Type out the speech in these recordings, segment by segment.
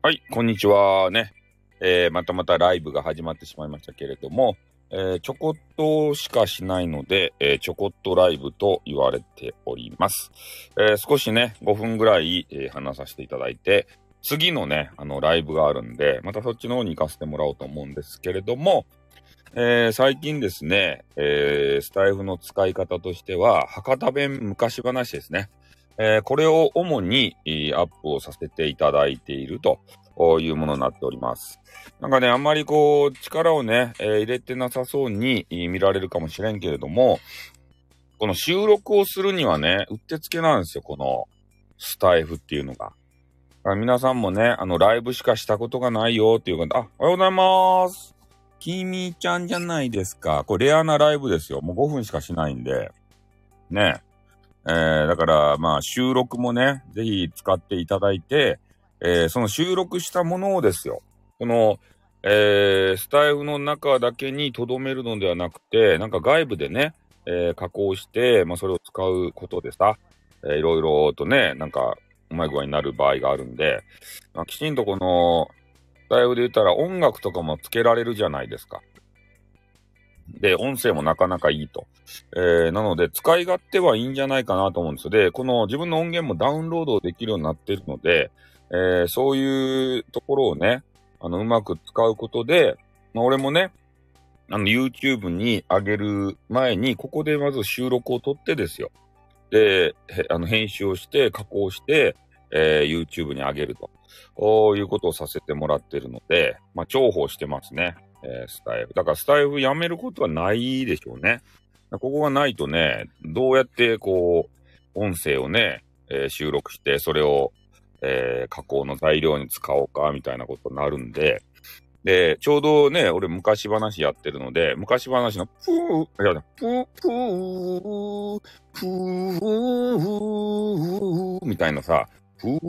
はい、こんにちはね。えー、またまたライブが始まってしまいましたけれども、えー、ちょこっとしかしないので、えー、ちょこっとライブと言われております。え、少しね、5分ぐらい、え話させていただいて、次のね、あの、ライブがあるんで、またそっちの方に行かせてもらおうと思うんですけれども、え最近ですね、えスタイフの使い方としては、博多弁昔話ですね。えーこれを主に、アップをさせていただいているというものになっております。なんかね、あんまりこう、力をね、えー入れてなさそうに見られるかもしれんけれども、この収録をするにはね、うってつけなんですよ、このスタイフっていうのが。皆さんもね、あの、ライブしかしたことがないよっていう方、あ、おはようございます。きみちゃんじゃないですか。これレアなライブですよ。もう5分しかしないんで。ね。えー、だから、まあ、収録もね、ぜひ使っていただいて、えーその収録したものをですよ。この、えースタイフの中だけに留めるのではなくて、なんか外部でね、えー加工して、まあ、それを使うことでさ、えーいろいろとね、なんか、うまい具合になる場合があるんで、まあ、きちんとこの、スタイフで言ったら音楽とかもつけられるじゃないですか。で、音声もなかなかいいと。えーなので、使い勝手はいいんじゃないかなと思うんですよ。で、この自分の音源もダウンロードできるようになっているので、えーそういうところをね、あの、うまく使うことで、まあ、俺もね、あの、YouTube に上げる前に、ここでまず収録を撮ってですよ。で、あの、編集をして、加工して、えー YouTube に上げると。こういうことをさせてもらってるので、まあ、重宝してますね。えースタイフ。だからスタイフやめることはないでしょうね。ここがないとね、どうやってこう、音声をね、えー収録して、それを、えー加工の材料に使おうか、みたいなことになるんで、で、ちょうどね、俺昔話やってるので、昔話のプー、いや、プー、プー、プー、みたいなさ、プー、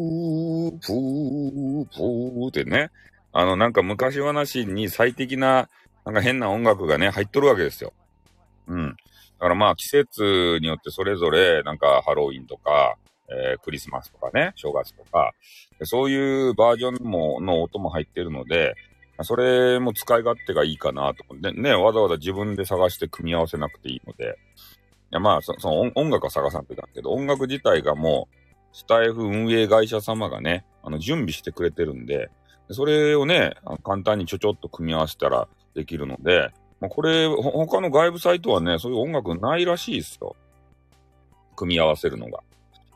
プー、プーってね、あの、なんか昔話に最適な、なんか変な音楽がね、入っとるわけですよ。うん。だからまあ季節によってそれぞれ、なんかハロウィンとか、えークリスマスとかね、正月とか、そういうバージョンも、の音も入ってるので、それも使い勝手がいいかなと思って、ね、わざわざ自分で探して組み合わせなくていいので、いやまあそ、その音音楽は探さんといかんけど、音楽自体がもう、スタイフ運営会社様がね、あの、準備してくれてるんで、それをね、簡単にちょちょっと組み合わせたらできるので、まあ、これ、他の外部サイトはね、そういう音楽ないらしいですよ。組み合わせるのが。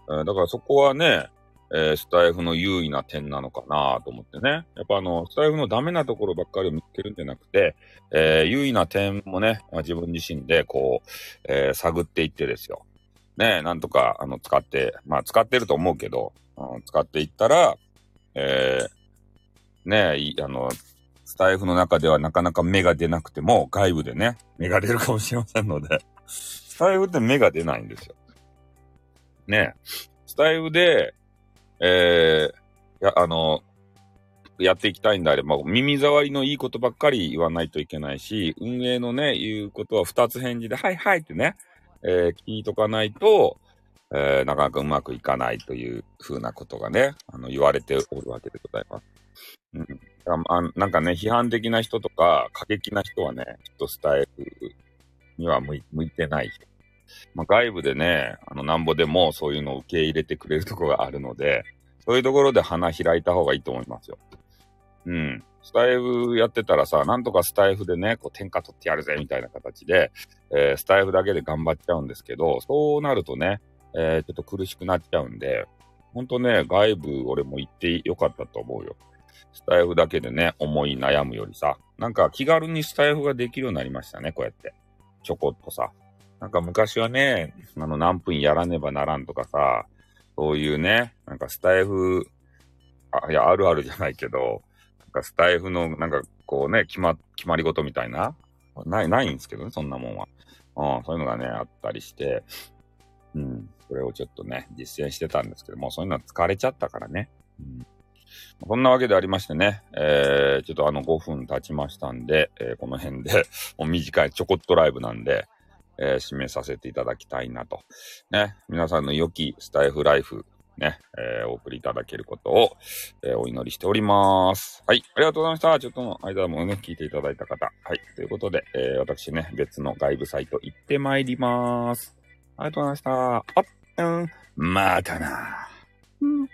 えーだからそこはね、えースタイフの優位な点なのかなと思ってね。やっぱあの、スタイフのダメなところばっかりを見つけるんじゃなくて、えー優位な点もね、まあ自分自身でこう、えー探っていってですよ。ね、なんとか、あの、使って、まあ使ってると思うけど、うん使っていったら、えーね、あの、スタイフの中ではなかなか芽が出なくても、外部でね、芽が出るかもしれませんので、スタイフって芽が出ないんですよ。ねスタイフで、えー、や、あの、やっていきたいんであれば、耳障りのいいことばっかり言わないといけないし、運営のね、言うことは二つ返事で、はいはいってね、えー聞いとかないと、えーなかなかうまくいかないというふうなことがね、あの、言われておるわけでございます。うん。あなんかね、批判的な人とか、過激な人はね、きっとスタイルには向いてない人。まあ、外部でね、あの、なんぼでもそういうのを受け入れてくれるとこがあるので、そういうところで花開いた方がいいと思いますよ。うん。スタイフやってたらさ、なんとかスタイフでね、こう天下取ってやるぜ、みたいな形で、えースタイフだけで頑張っちゃうんですけど、そうなるとね、えーちょっと苦しくなっちゃうんで、ほんとね、外部俺も行ってよかったと思うよ。スタイフだけでね、思い悩むよりさ、なんか気軽にスタイフができるようになりましたね、こうやって。ちょこっとさ。なんか昔はね、あの何分やらねばならんとかさ、そういうね、なんかスタイフ、あ、いや、あるあるじゃないけど、なんかスタイフのなんかこうね、決ま、決まり事みたいな、ない、ないんですけどね、そんなもんは。うん、そういうのがね、あったりして、うん。これをちょっとね、実践してたんですけども、そういうのは疲れちゃったからね。うん。そんなわけでありましてね、えー、ちょっとあの5分経ちましたんで、えー、この辺で、もう短いちょこっとライブなんで、えー、締めさせていただきたいなと。ね、皆さんの良きスタイフライフ、ね、えー、お送りいただけることを、えー、お祈りしております。はい、ありがとうございました。ちょっとの間もね、聞いていただいた方。はい、ということで、えー、私ね、別の外部サイト行ってまいります。ありがとうございました。あ、うん、またな。うん